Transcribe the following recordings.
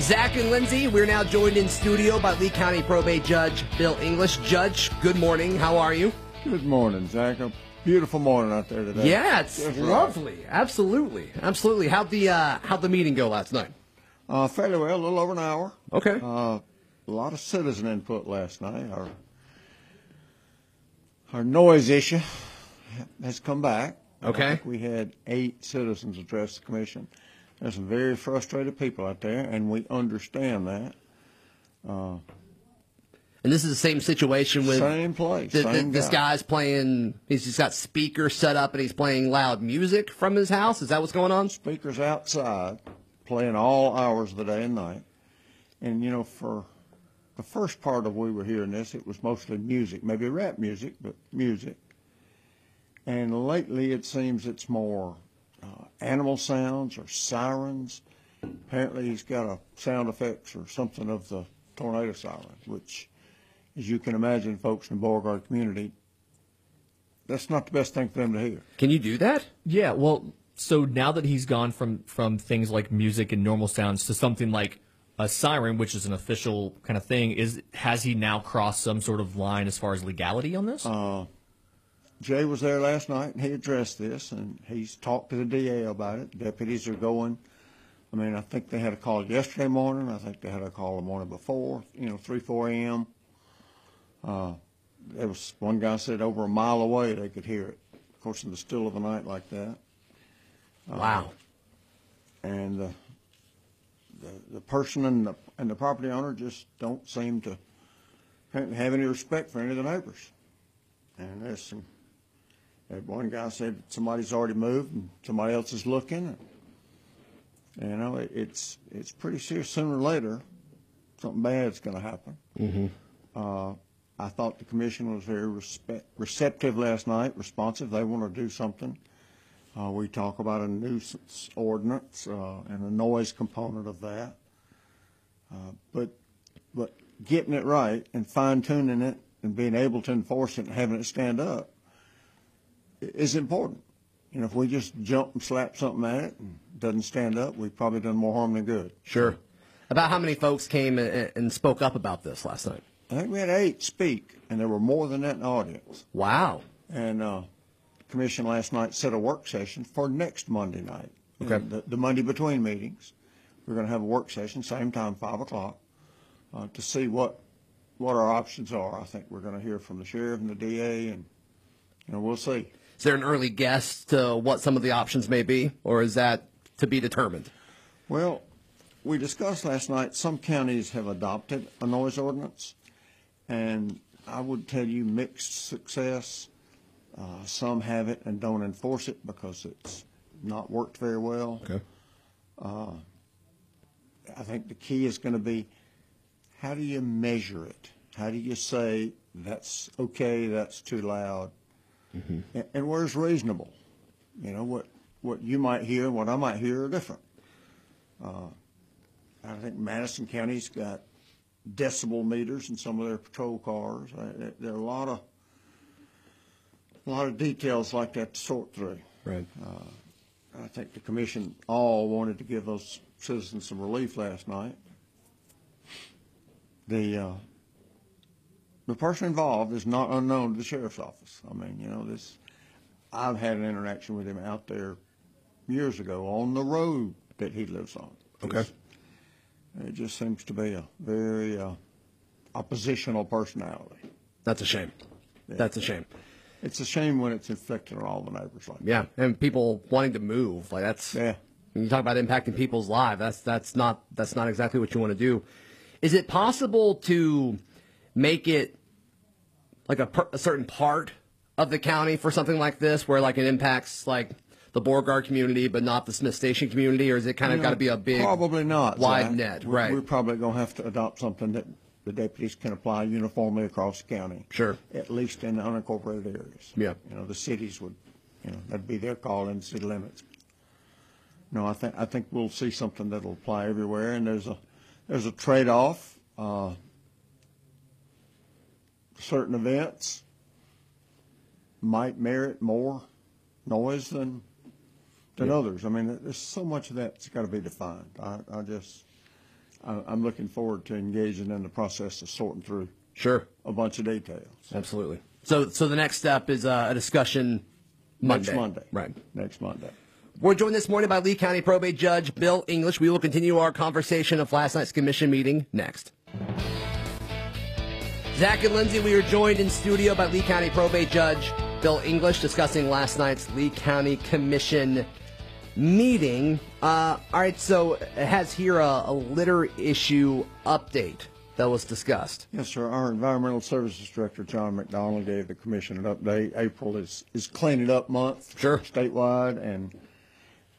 Zach and Lindsay, we're now joined in studio by Lee County Probate Judge Bill English. Judge, good morning. How are you? Good morning, Zach. A beautiful morning out there today. Yeah, it's Just right. lovely. Absolutely, absolutely. How'd the uh, how'd the meeting go last night? Uh, fairly well, a little over an hour. Okay. Uh, a lot of citizen input last night. Our our noise issue has come back. Okay. I think we had eight citizens address the commission. There's some very frustrated people out there, and we understand that. Uh, and this is the same situation with Same place, th- th- same this guy. guy's playing. He's just got speakers set up and he's playing loud music from his house. Is that what's going on? speakers outside playing all hours of the day and night. And you know, for the first part of we were hearing this, it was mostly music, maybe rap music, but music. And lately, it seems it's more uh, animal sounds or sirens. Apparently, he's got a sound effects or something of the tornado siren, which, as you can imagine, folks in the Beauregard community, that's not the best thing for them to hear. Can you do that? Yeah, well, so now that he's gone from from things like music and normal sounds to something like a siren, which is an official kind of thing, is has he now crossed some sort of line as far as legality on this? Jay was there last night and he addressed this and he's talked to the DA about it. Deputies are going. I mean, I think they had a call yesterday morning. I think they had a call the morning before, you know, 3, 4 a.m. Uh, there was one guy said over a mile away they could hear it. Of course, in the still of the night like that. Wow. And uh, the, the person and the, and the property owner just don't seem to have any respect for any of the neighbors. And there's some, that one guy said somebody's already moved and somebody else is looking. And, you know, it, it's, it's pretty serious. Sooner or later, something bad's going to happen. Mm-hmm. Uh, I thought the commission was very respect, receptive last night, responsive. They want to do something. Uh, we talk about a nuisance ordinance uh, and a noise component of that. Uh, but but getting it right and fine tuning it and being able to enforce it and having it stand up is important. You know, if we just jump and slap something at it and doesn't stand up, we've probably done more harm than good. Sure. About how many folks came and, and spoke up about this last night? I think we had eight speak, and there were more than that in the audience. Wow. And uh, the commission last night set a work session for next Monday night. Okay. The, the Monday between meetings, we're going to have a work session, same time, five o'clock, uh, to see what what our options are. I think we're going to hear from the sheriff and the DA, and you know we'll see. Is there an early guess to what some of the options may be, or is that to be determined? Well, we discussed last night. Some counties have adopted a noise ordinance, and I would tell you mixed success. Uh, some have it and don't enforce it because it's not worked very well. Okay. I think the key is going to be how do you measure it? How do you say that's okay, that's too loud, and, and where's reasonable? You know what what you might hear and what I might hear are different. Uh, I think Madison County's got decibel meters in some of their patrol cars. Uh, there- are a lot of a lot of details like that to sort through. Right. I think the commission all wanted to give those citizens some relief last night. The, uh, the person involved is not unknown to the sheriff's office. I mean, you know, this, I've had an interaction with him out there years ago on the road that he lives on. Okay. It just seems to be a very, uh, oppositional personality. That's a shame. That's a shame. It's a shame when it's inflicted on all the neighbors like that. Yeah, and people wanting to move, like that's Yeah. When you talk about impacting people's lives, that's that's not that's not exactly what you want to do. Is it possible to make it like a, per, a certain part of the county for something like this, where like it impacts like the Beauregard community, but not the Smith Station community, or is it kind of got to be a big Probably not. wide Zach. net, We're- right? We're probably going to have to adopt something that the deputies can apply uniformly across the county. Sure. At least in the unincorporated areas. Yeah. You know, the cities would, you know, that'd be their call in the city limits. No, I think, I think we'll see something that'll apply everywhere, and there's a, there's a trade-off. Uh, certain events might merit more noise than, than others. I mean, there's so much of that's got to be defined. I, I just, I, I'm looking forward to engaging in the process of sorting through Sure. a bunch of details. Absolutely. So, so the next step is uh, a discussion Monday. Next Monday. Right. Next Monday. We're joined this morning by Lee County Probate Judge Bill English. We will continue our conversation of last night's commission meeting next. Zach and Lindsay, we are joined in studio by Lee County Probate Judge Bill English discussing last night's Lee County Commission meeting. Uh, all right, so it has here a, a litter issue update that was discussed. Yes, sir. Our Environmental Services Director, John McDonald, gave the commission an update. April is, is cleaning up month. Sure. Statewide, and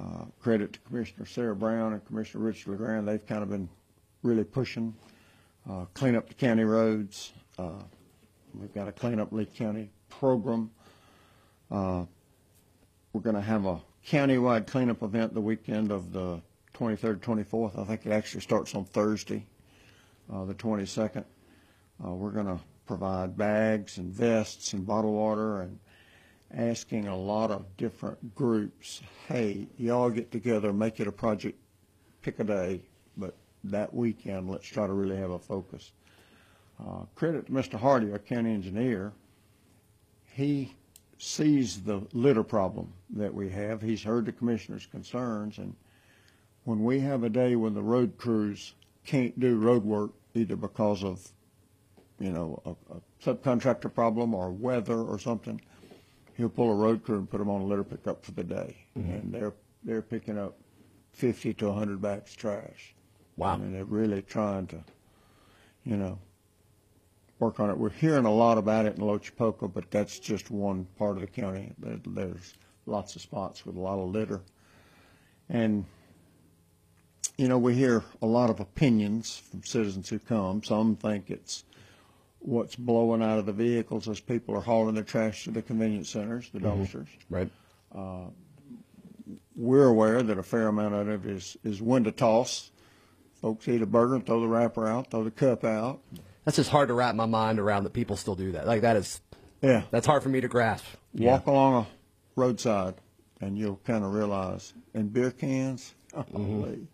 uh, credit to Commissioner Sarah Brown and Commissioner Richard LeGrand. They've kind of been really pushing, uh, clean up the county roads. Uh, We've got a Clean Up Lee County program. Uh, We're going to have a countywide cleanup event the weekend of the 23rd, 24th. I think it actually starts on Thursday uh, the 22nd. Uh, we're going to provide bags and vests and bottled water and asking a lot of different groups, hey, y'all get together, make it a project, pick a day, but that weekend, let's try to really have a focus. Uh, credit to Mr. Hardy, our county engineer. He sees the litter problem that we have. He's heard the commissioner's concerns, and when we have a day when the road crews can't do road work either because of, you know, a, a subcontractor problem or weather or something, he'll pull a road crew and put them on a litter pickup for the day, and they're they're picking up fifty to hundred bags of trash. Wow. I mean, they're really trying to, you know, work on it. We're hearing a lot about it in Loachapoka, but that's just one part of the county. There, there's lots of spots with a lot of litter, and you know, we hear a lot of opinions from citizens who come. Some think it's what's blowing out of the vehicles as people are hauling their trash to the convenience centers, the mm-hmm. dumpsters. Right. Uh, we're aware that a fair amount of it is, is window toss. Folks eat a burger and throw the wrapper out, throw the cup out. That's just hard to wrap my mind around that people still do that. Like that is Yeah. that's hard for me to grasp. Walk along a roadside and you'll kind of realize, and beer cans, golly.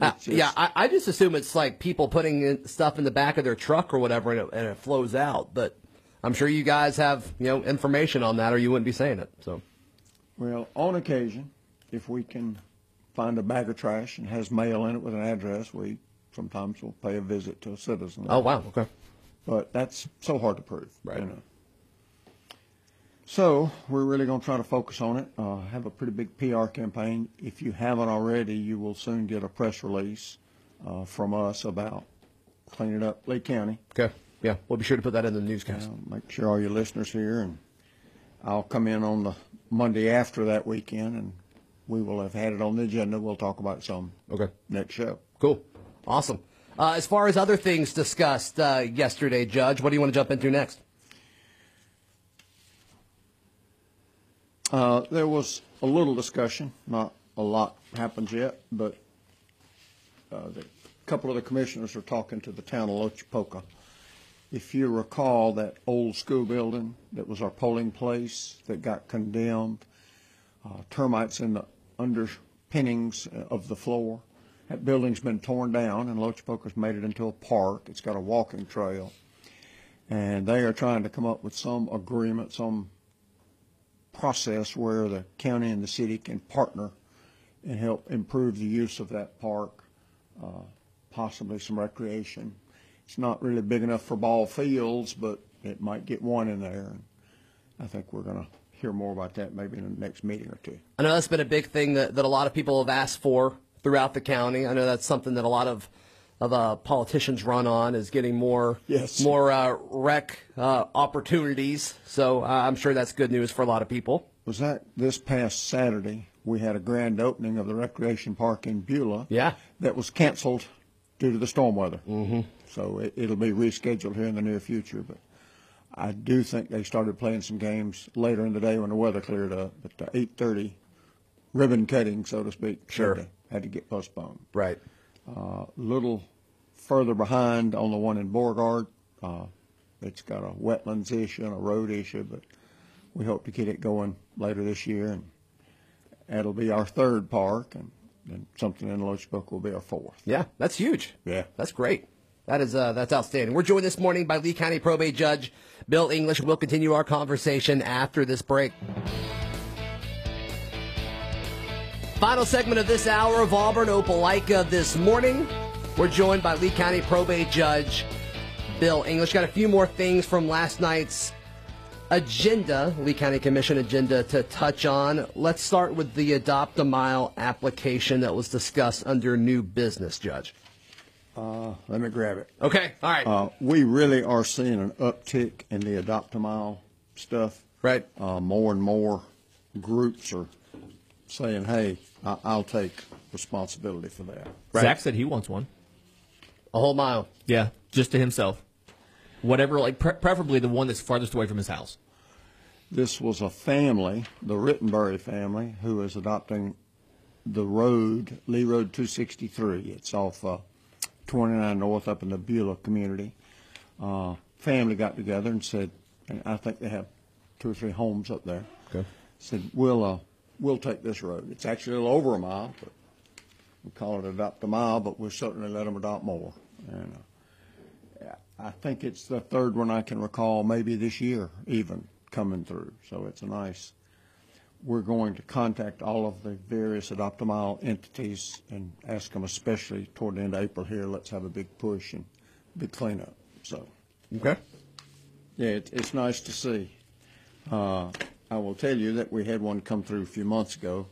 Uh, It's yeah, I, I just assume it's like people putting in stuff in the back of their truck or whatever, and it, and it flows out. But I'm sure you guys have you know information on that, or you wouldn't be saying it. So Well, on occasion, if we can find a bag of trash and has mail in it with an address, we sometimes will pay a visit to a citizen. oh wow, okay, But that's so hard to prove. Right. You know. So we're really going to try to focus on it. Uh, have a pretty big PR campaign. If you haven't already, you will soon get a press release uh, from us about cleaning up Lee County. okay, yeah, we'll be sure to put that in the newscast. Uh, make sure all your listeners here, and I'll come in on the Monday after that weekend, and we will have had it on the agenda. We'll talk about some Okay, next show. cool, awesome. Uh, as far as other things discussed uh, yesterday, Judge, what do you want to jump into next? Uh, there was a little discussion, not a lot happens yet, but uh, a couple of the commissioners are talking to the town of Loachapoka. If you recall that old school building that was our polling place that got condemned, uh, termites in the underpinnings of the floor. That building's been torn down, and Loachapoka's made it into a park. It's got a walking trail, and they are trying to come up with some agreement, some process where the county and the city can partner and help improve the use of that park, uh, possibly some recreation. It's not really big enough for ball fields, but it might get one in there. And I think we're going to hear more about that maybe in the next meeting or two. I know that's been a big thing that, that a lot of people have asked for throughout the county. I know that's something that a lot of of uh, politicians run on is getting more Yes. more uh, rec uh, opportunities. So uh, I'm sure that's good news for a lot of people. Was that this past Saturday? We had a grand opening of the recreation park in Beulah. Yeah. That was canceled due to the storm weather. Mm-hmm. So it, it'll be rescheduled here in the near future. But I do think they started playing some games later in the day when the weather cleared up. But the 8:30 ribbon cutting, so to speak, Sure. Had to get postponed. Right. A little further behind on the one in Beauregard. Uh, it's got a wetlands issue and a road issue, but we hope to get it going later this year, and that'll be our third park. And then something in Loachapoka will be our fourth. Yeah, that's huge. Yeah. That's great. That is uh, that's outstanding. We're joined this morning by Lee County Probate Judge Bill English. We'll continue our conversation after this break. Final segment of this hour of Auburn Opelika this morning. We're joined by Lee County Probate Judge Bill English. Got a few more things from last night's agenda, Lee County Commission agenda to touch on. Let's start with the Adopt a Mile application that was discussed under new business, Judge. Uh, let me grab it. Okay, all right. Uh, we really are seeing an uptick in the adopt a mile stuff. Right. Uh, more and more groups are saying, "Hey, I- I'll take responsibility for that." Right. Zach said he wants one. a whole mile. Yeah, just to himself. Whatever, like pre- preferably the one that's farthest away from his house. This was a family, the Rittenberry family, who is adopting the road, Lee Road 263. It's off uh, 29 North up in the Beulah community. Uh, family got together and said, and I think they have two or three homes up there. Okay. Said we'll uh, we'll take this road. It's actually a little over a mile, but we call it adopt a mile, but we'll certainly let them adopt more. And uh, I think it's the third one I can recall, maybe this year even coming through. So it's a nice. We're going to contact all of the various adopt a mile entities and ask them, especially toward the end of April here, let's have a big push and big cleanup. So. Okay. Yeah, it, it's nice to see. Uh, I will tell you that we had one come through a few months ago,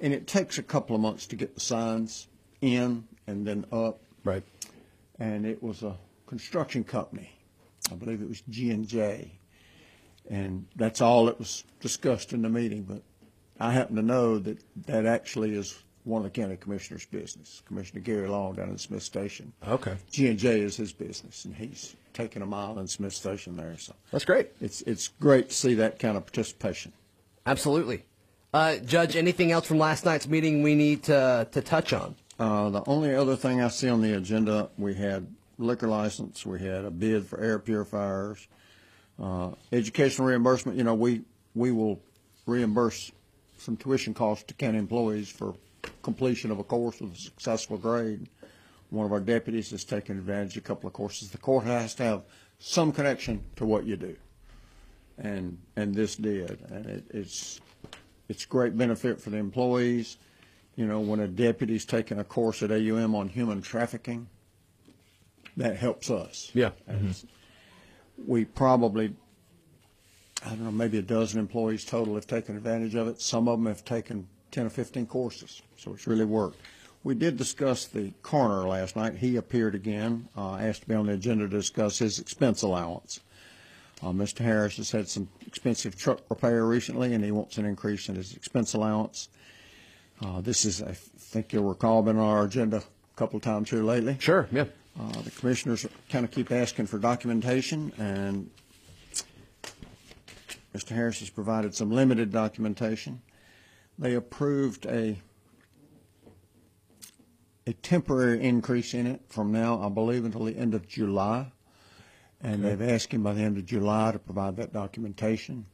and it takes a couple of months to get the signs in and then up. Right. And it was a construction company, I believe it was G and J, and that's all that was discussed in the meeting. But I happen to know that that actually is one of the county commissioners' business. Commissioner Gary Long down in Smith Station. Okay. G and J is his business, and he's taking a mile in Smith Station there. So That's great. it's it's great to see that kind of participation. Absolutely. Uh, Judge, anything else from last night's meeting we need to, to touch on? Uh, the only other thing I see on the agenda, we had liquor license, we had a bid for air purifiers, uh, educational reimbursement. You know, we we will reimburse some tuition costs to county employees for completion of a course with a successful grade. One of our deputies has taken advantage of a couple of courses. The court has to have some connection to what you do, and and this did, and it, it's it's great benefit for the employees. You know, when a deputy's taking a course at AUM on human trafficking, that helps us. Yeah. As We probably, I don't know, maybe a dozen employees total have taken advantage of it. Some of them have taken 10 or 15 courses, so it's really worked. We did discuss the coroner last night. He appeared again, uh, asked to be on the agenda to discuss his expense allowance. Uh, Mr. Harris has had some expensive truck repair recently, and he wants an increase in his expense allowance. Uh, this is, I think you'll recall, been on our agenda a couple of times here lately. Sure, yeah. Uh, the commissioners kind of keep asking for documentation, and Mr. Harris has provided some limited documentation. They approved a a temporary increase in it from now, I believe, until the end of July. And they've asked him by the end of July to provide that documentation.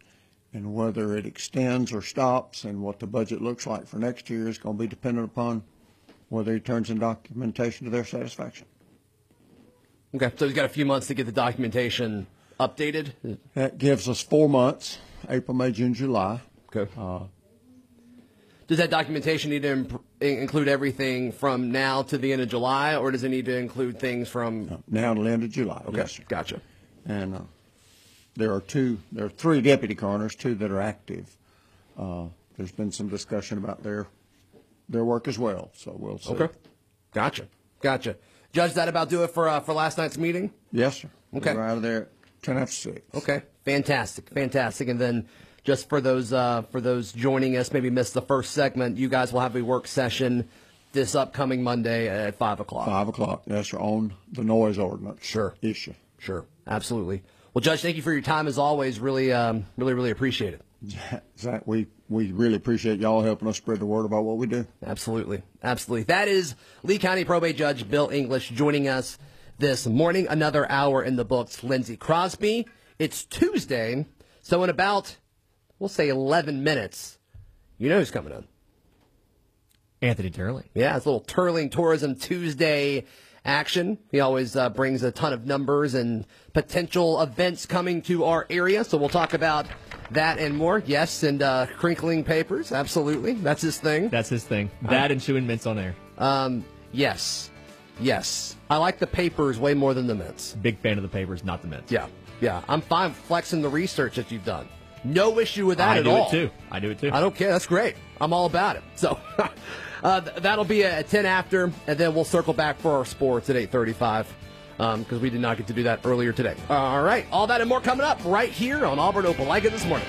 And whether it extends or stops and what the budget looks like for next year is going to be dependent upon whether he turns in documentation to their satisfaction. Okay, so he's got a few months to get the documentation updated. That gives us four months, April, May, June, July. Okay. Uh, Does that documentation need to imp- include everything from now to the end of July, or does it need to include things from? now to the end of July. Okay, Yes, sir. gotcha. And uh, there are two, there are three deputy coroners, two that are active. Uh, there's been some discussion about their their work as well, so we'll see. Okay, gotcha, gotcha. Judge, that about do it for uh, for last night's meeting? Yes, sir. Okay. We're out of there ten after six. Okay, fantastic, fantastic. And then just for those uh, for those joining us, maybe missed the first segment, you guys will have a work session this upcoming Monday at five o'clock. Five o'clock. Yes, sir. On the noise ordinance. Sure. Issue. Sure, absolutely. Well, Judge, thank you for your time as always. Really, um, really, really appreciate it. Zach, we we really appreciate y'all helping us spread the word about what we do. Absolutely. Absolutely. That is Lee County Probate Judge Bill English joining us this morning. Another hour in the books. Lindsey Crosby. It's Tuesday, so in about, we'll say 11 minutes, you know who's coming on. Anthony Turley. Yeah, it's a little Turling Tourism Tuesday action. He always uh, brings a ton of numbers and potential events coming to our area. So we'll talk about that and more. Yes, and uh, crinkling papers. Absolutely. That's his thing. That's his thing. That and chewing mints on air. Um, yes. Yes. I like the papers way more than the mints. Big fan of the papers, not the mints. Yeah. Yeah. I'm fine flexing the research that you've done. No issue with that at all. I at do all. it too. I do it too. I don't care. That's great. I'm all about it. So uh, th- that'll be at 10 after, and then we'll circle back for our sports at 8:35 because um, we did not get to do that earlier today. All right, all that and more coming up right here on Auburn Opelika this morning.